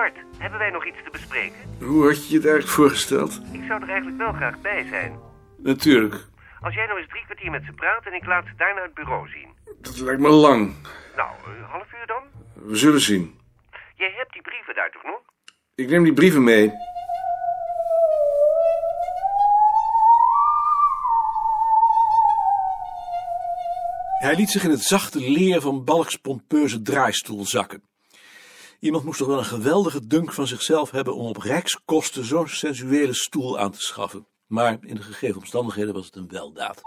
Bart, hebben wij nog iets te bespreken? hoe had je je het eigenlijk voorgesteld? Ik zou er eigenlijk wel graag bij zijn. Natuurlijk, Als jij nou eens drie kwartier met ze praat en ik laat ze daarna het bureau zien. dat lijkt me lang. Nou, een half uur dan? We zullen zien. Jij hebt die brieven daar toch nog? Ik neem die brieven mee. Hij liet zich in het zachte leer van Balks pompeuze draaistoel zakken. Iemand moest toch wel een geweldige dunk van zichzelf hebben om op rijkskosten zo'n sensuele stoel aan te schaffen. Maar in de gegeven omstandigheden was het een weldaad.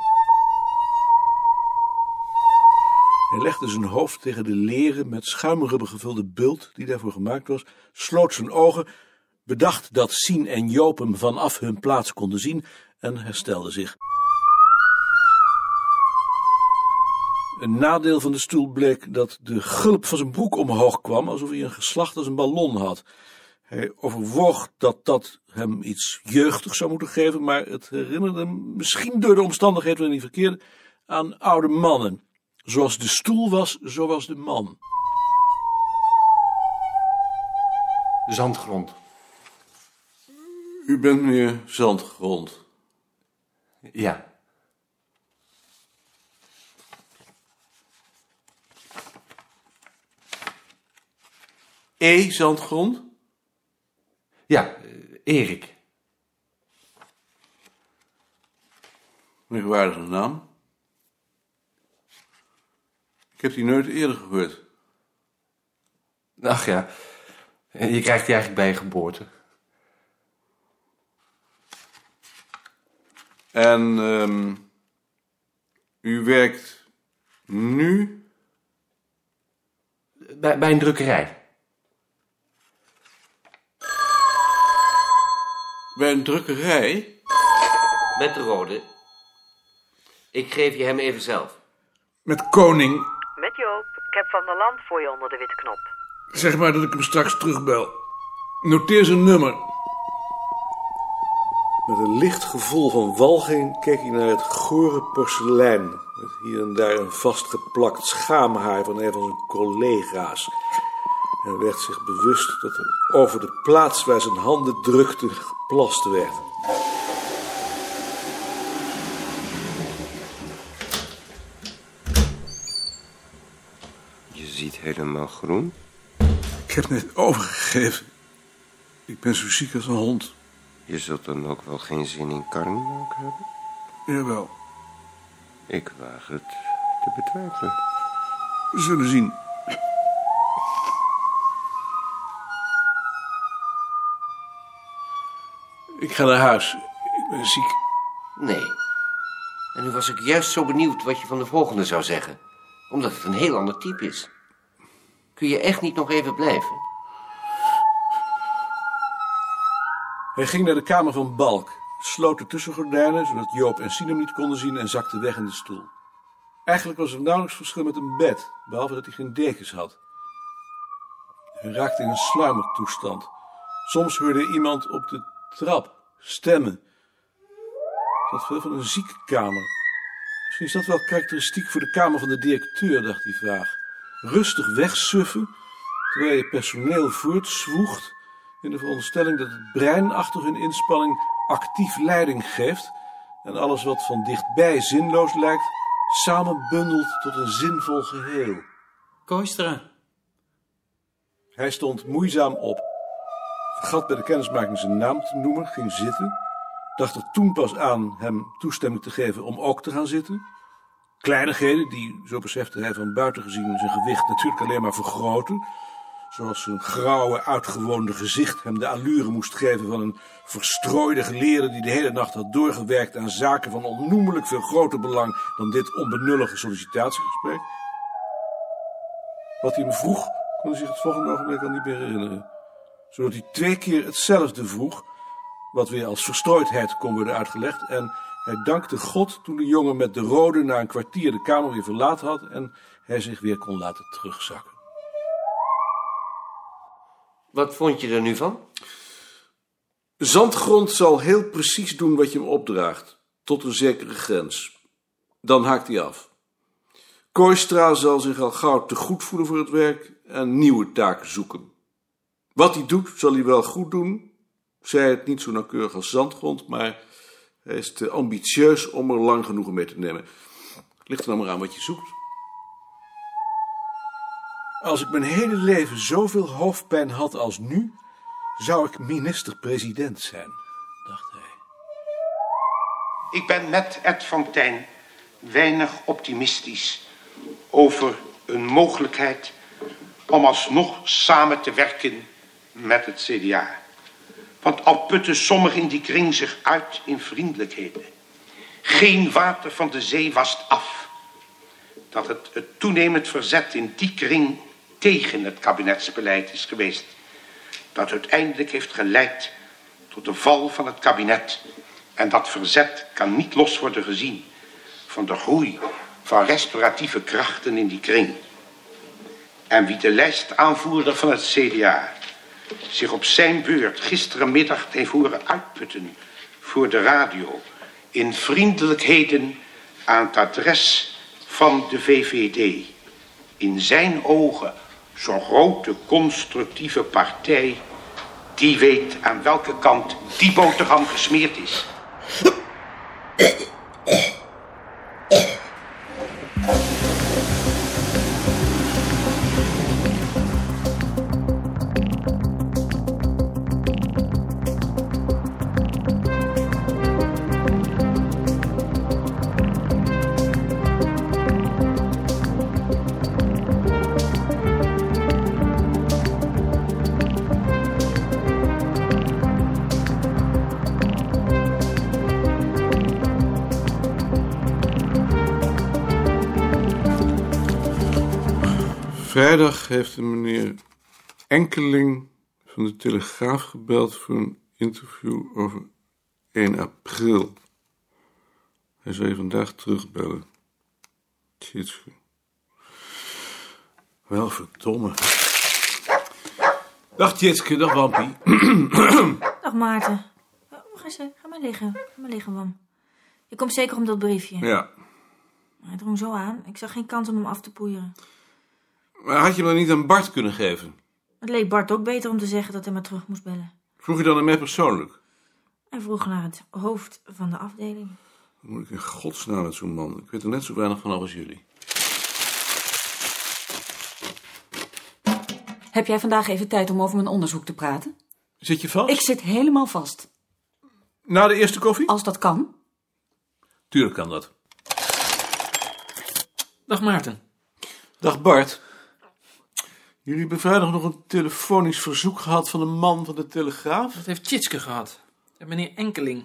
Hij legde zijn hoofd tegen de leren met schuimrubber gevulde bult die daarvoor gemaakt was, sloot zijn ogen, bedacht dat Sien en Joop hem vanaf hun plaats konden zien en herstelde zich. Een nadeel van de stoel bleek dat de gulp van zijn broek omhoog kwam, alsof hij een geslacht als een ballon had. Hij overwoog dat dat hem iets jeugdigs zou moeten geven, maar het herinnerde hem, misschien door de omstandigheden waarin hij verkeerde, aan oude mannen. Zoals de stoel was, zo was de man. Zandgrond. U bent meneer Zandgrond. Ja. E. Zandgrond? Ja, eh, Erik. Merkwaardige naam. Ik heb die nooit eerder gehoord. Ach ja, je krijgt die eigenlijk bij je geboorte. En ehm, u werkt nu Bij, bij een drukkerij. Bij een drukkerij? Met de rode. Ik geef je hem even zelf. Met koning. Met Joop. Ik heb Van der Land voor je onder de witte knop. Zeg maar dat ik hem straks terugbel. Noteer zijn nummer. Met een licht gevoel van walging keek hij naar het gore porselein. Met hier en daar een vastgeplakt schaamhaar van een van zijn collega's. Hij werd zich bewust dat er over de plaats waar zijn handen drukten geplast werd. Je ziet helemaal groen. Ik heb net overgegeven. Ik ben zo ziek als een hond. Je zult dan ook wel geen zin in karnemelk hebben? Jawel, Ik waag het te betwijfelen. we zullen zien. Ik ga naar huis. Ik ben ziek. Nee. En nu was ik juist zo benieuwd wat je van de volgende zou zeggen. Omdat het een heel ander type is. Kun je echt niet nog even blijven? Hij ging naar de kamer van Balk, sloot de tussengordijnen, zodat Joop en Sinem niet konden zien en zakte weg in de stoel. Eigenlijk was er nauwelijks verschil met een bed, behalve dat hij geen dekens had. Hij raakte in een sluimertoestand. Soms hoorde hij iemand op de trap stemmen. Het had veel van een ziekenkamer. Misschien is dat wel karakteristiek voor de kamer van de directeur, dacht hij vaag. Rustig wegsuffen, terwijl je personeel voortzwoegt in de veronderstelling dat het brein achter hun inspanning actief leiding geeft en alles wat van dichtbij zinloos lijkt, samenbundelt tot een zinvol geheel. Koistra. Hij stond moeizaam op, vergat bij de kennismaking zijn naam te noemen, ging zitten, dacht er toen pas aan hem toestemming te geven om ook te gaan zitten. Kleinigheden die, zo besefte hij van buiten gezien, zijn gewicht natuurlijk alleen maar vergroten. Zoals zijn grauwe, uitgewoonde gezicht hem de allure moest geven van een verstrooide geleerde die de hele nacht had doorgewerkt aan zaken van onnoemelijk veel groter belang dan dit onbenullige sollicitatiegesprek. Wat hij me vroeg, kon hij zich het volgende ogenblik al niet meer herinneren. Zodat hij twee keer hetzelfde vroeg, wat weer als verstrooidheid kon worden uitgelegd. En hij dankte God toen de jongen met de rode na een kwartier de kamer weer verlaten had en hij zich weer kon laten terugzakken. Wat vond je er nu van? Zandgrond zal heel precies doen wat je hem opdraagt, tot een zekere grens. Dan haakt hij af. Kooistra zal zich al gauw te goed voelen voor het werk en nieuwe taken zoeken. Wat hij doet, zal hij wel goed doen. Zij het niet zo nauwkeurig als zandgrond, maar hij is te ambitieus om er lang genoegen mee te nemen. Ligt er dan maar aan wat je zoekt. Als ik mijn hele leven zoveel hoofdpijn had als nu, zou ik minister-president zijn, dacht hij. Ik ben met Ed van Tijn weinig optimistisch over een mogelijkheid om alsnog samen te werken met het CDA. Want al putten sommigen in die kring zich uit in vriendelijkheden. Geen water van de zee wast af. Dat het, het toenemend verzet in die kring tegen het kabinetsbeleid is geweest. Dat uiteindelijk heeft geleid tot de val van het kabinet. En dat verzet kan niet los worden gezien van de groei van restauratieve krachten in die kring. En wie de lijstaanvoerder van het CDA zich op zijn beurt gisterenmiddag heeft horen uitputten voor de radio in vriendelijkheden aan het adres van de VVD. In zijn ogen zo'n grote constructieve partij, die weet aan welke kant die boterham gesmeerd is. Vrijdag heeft de meneer Enkeling van de Telegraaf gebeld voor een interview over 1 april. Hij zou je vandaag terugbellen. Tjitske. Wel verdomme. Dag Tjitske, dag Wampie. Dag Maarten. Oh, Ga, eens, ga maar liggen. Ga maar liggen, Wam. Je komt zeker om dat briefje. Ja, Hij drong zo aan. Ik zag geen kans om hem af te poeieren. Maar had je hem dan niet aan Bart kunnen geven? Het leek Bart ook beter om te zeggen dat hij maar terug moest bellen. Vroeg je dan aan mij persoonlijk? Hij vroeg naar het hoofd van de afdeling. Wat moet ik in godsnaam met zo'n man? Ik weet er net zo weinig van als jullie. Heb jij vandaag even tijd om over mijn onderzoek te praten? Zit je vast? Ik zit helemaal vast. Na de eerste koffie? Als dat kan. Tuurlijk kan dat. Dag Maarten. Dag Bart. Jullie hebben vrijdag nog een telefonisch verzoek gehad van een man van de Telegraaf. Dat heeft Tjitske gehad. En meneer Enkeling.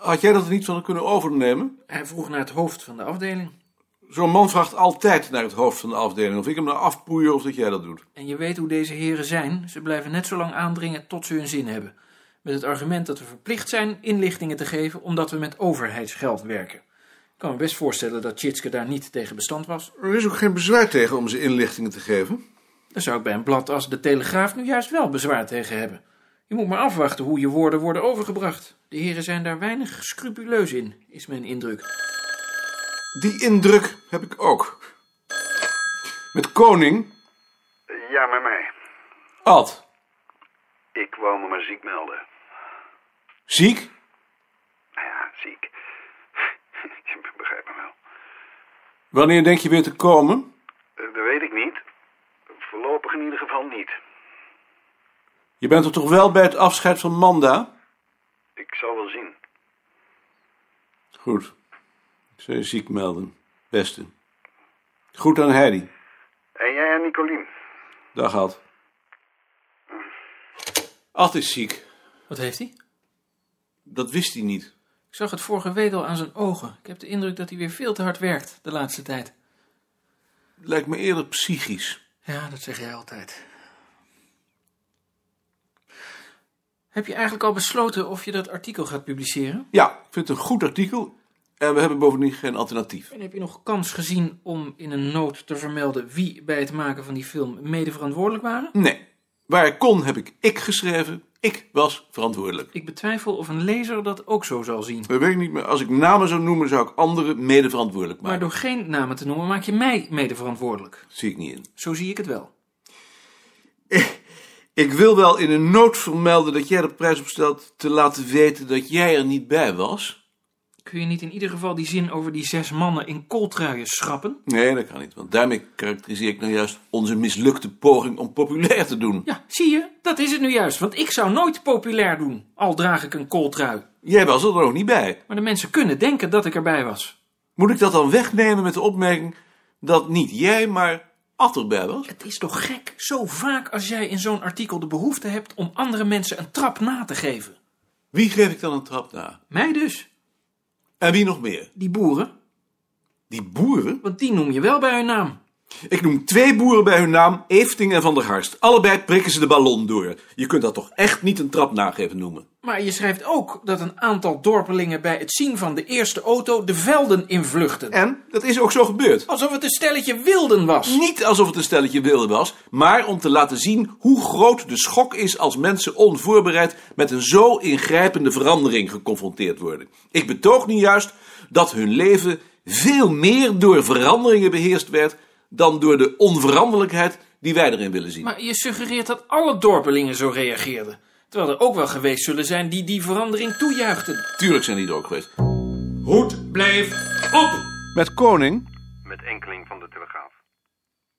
Had jij dat er niet van kunnen overnemen? Hij vroeg naar het hoofd van de afdeling. Zo'n man vraagt altijd naar het hoofd van de afdeling. Of ik hem nou afpoeier of dat jij dat doet. En je weet hoe deze heren zijn. Ze blijven net zo lang aandringen tot ze hun zin hebben. Met het argument dat we verplicht zijn inlichtingen te geven omdat we met overheidsgeld werken. Ik kan me best voorstellen dat Tjitske daar niet tegen bestand was. Er is ook geen bezwaar tegen om ze inlichtingen te geven. Daar zou ik bij een blad als de Telegraaf nu juist wel bezwaar tegen hebben. Je moet maar afwachten hoe je woorden worden overgebracht. De heren zijn daar weinig scrupuleus in, is mijn indruk. Die indruk heb ik ook. Met Koning, Ja, met mij. Ad. Ik wou me maar ziek melden. Ziek? Ja, ziek. Je begrijpt me wel. Wanneer denk je weer te komen? Eh, Dat weet ik niet. Voorlopig in ieder geval niet. Je bent er toch wel bij het afscheid van Manda? Ik zal wel zien. Goed. Ik zal je ziek melden. Beste. Goed aan Heidi. En jij en Nicolien? Dag Ad. Ad is ziek. Wat heeft hij? Dat wist hij niet. Ik zag het vorige week al aan zijn ogen. Ik heb de indruk dat hij weer veel te hard werkt de laatste tijd. Lijkt me eerder psychisch. Ja, dat zeg jij altijd. Heb je eigenlijk al besloten of je dat artikel gaat publiceren? Ja, ik vind het een goed artikel. En we hebben bovendien geen alternatief. En heb je nog kans gezien om in een noot te vermelden wie bij het maken van die film mede verantwoordelijk waren? Nee. Waar ik kon heb ik ik geschreven. Ik was verantwoordelijk. Ik betwijfel of een lezer dat ook zo zal zien. Dat weet ik niet, maar als ik namen zou noemen, zou ik anderen mede verantwoordelijk Maar maken. door geen namen te noemen maak je mij mede verantwoordelijk. Dat zie ik niet in. Zo zie ik het wel. Ik wil wel in een noot vermelden dat jij er prijs op stelt te laten weten dat jij er niet bij was. Kun je niet in ieder geval die zin over die zes mannen in kooltruien schrappen? Nee, dat kan niet, want daarmee karakteriseer ik nou juist onze mislukte poging om populair te doen. Ja, zie je, dat is het nu juist, want ik zou nooit populair doen, al draag ik een kooltrui. Jij was er nog niet bij. Maar de mensen kunnen denken dat ik erbij was. Moet ik dat dan wegnemen met de opmerking dat niet jij, maar Ad erbij was? Het is toch gek, zo vaak als jij in zo'n artikel de behoefte hebt om andere mensen een trap na te geven. Wie geef ik dan een trap na? Mij dus. En wie nog meer? Die boeren. Die boeren? Want die noem je wel bij hun naam. Ik noem twee boeren bij hun naam, Efting en Van der Harst. Allebei prikken ze de ballon door. Je kunt dat toch echt niet een trap nageven noemen? Maar je schrijft ook dat een aantal dorpelingen bij het zien van de eerste auto de velden invluchten. En? Dat is ook zo gebeurd. Alsof het een stelletje wilden was. Niet alsof het een stelletje wilden was, maar om te laten zien hoe groot de schok is als mensen onvoorbereid met een zo ingrijpende verandering geconfronteerd worden. Ik betoog nu juist dat hun leven veel meer door veranderingen beheerst werd dan door de onveranderlijkheid die wij erin willen zien. Maar je suggereert dat alle dorpelingen zo reageerden. Terwijl er ook wel geweest zullen zijn die die verandering toejuichten. Tuurlijk zijn die er ook geweest. Hoed, blijf op! Met Koning? Met enkeling van de Telegraaf.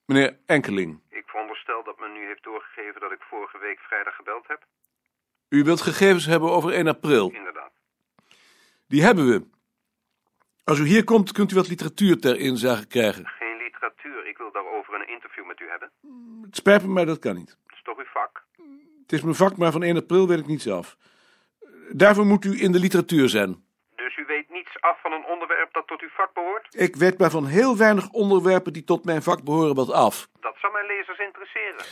Meneer Enkeling. Ik veronderstel dat men nu heeft doorgegeven dat ik vorige week vrijdag gebeld heb. U wilt gegevens hebben over 1 april? Inderdaad. Die hebben we. Als u hier komt, kunt u wat literatuur ter inzage krijgen. Geen literatuur. Ik wil daarover een Het spijt me, maar dat kan niet. Het is toch uw vak? Het is mijn vak, maar van 1 april weet ik niets af. Daarvoor moet u in de literatuur zijn. Dus u weet niets af van een onderwerp dat tot uw vak behoort? Ik weet maar van heel weinig onderwerpen die tot mijn vak behoren wat af. Dat zou mijn lezers interesseren.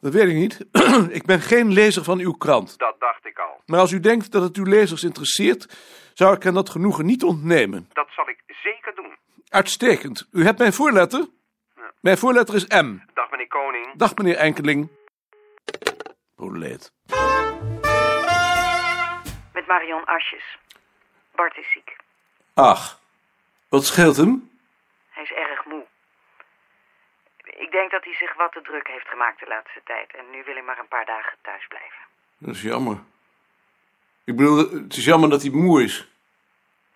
Dat weet ik niet. ik ben geen lezer van uw krant. Dat dacht ik al. Maar als u denkt dat het uw lezers interesseert, zou ik hen dat genoegen niet ontnemen. Dat zal ik zeker doen. Uitstekend. U hebt mijn voorletter? Mijn voorletter is M. Dag meneer Koning. Dag meneer Enkeling. Proleet. Met Marion Asjes. Bart is ziek. Ach, wat scheelt hem? Hij is erg moe. Ik denk dat hij zich wat te druk heeft gemaakt de laatste tijd. En nu wil hij maar een paar dagen thuis blijven. Dat is jammer. Ik bedoel, het is jammer dat hij moe is.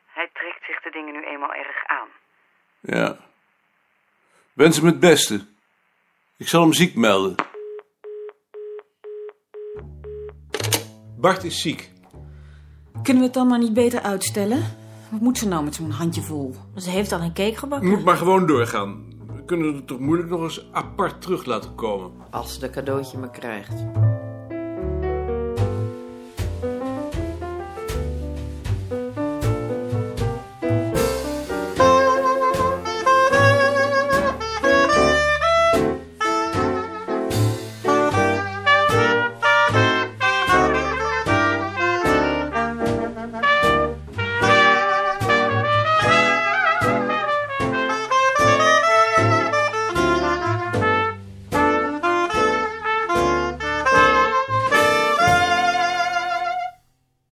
Hij trekt zich de dingen nu eenmaal erg aan. Ja. Wens hem het beste. Ik zal hem ziek melden. Bart is ziek. Kunnen we het dan maar niet beter uitstellen? Wat moet ze nou met zo'n handjevol? Ze heeft al een cake gebakken. Moet maar gewoon doorgaan. We kunnen het toch moeilijk nog eens apart terug laten komen. Als ze de cadeautje maar krijgt.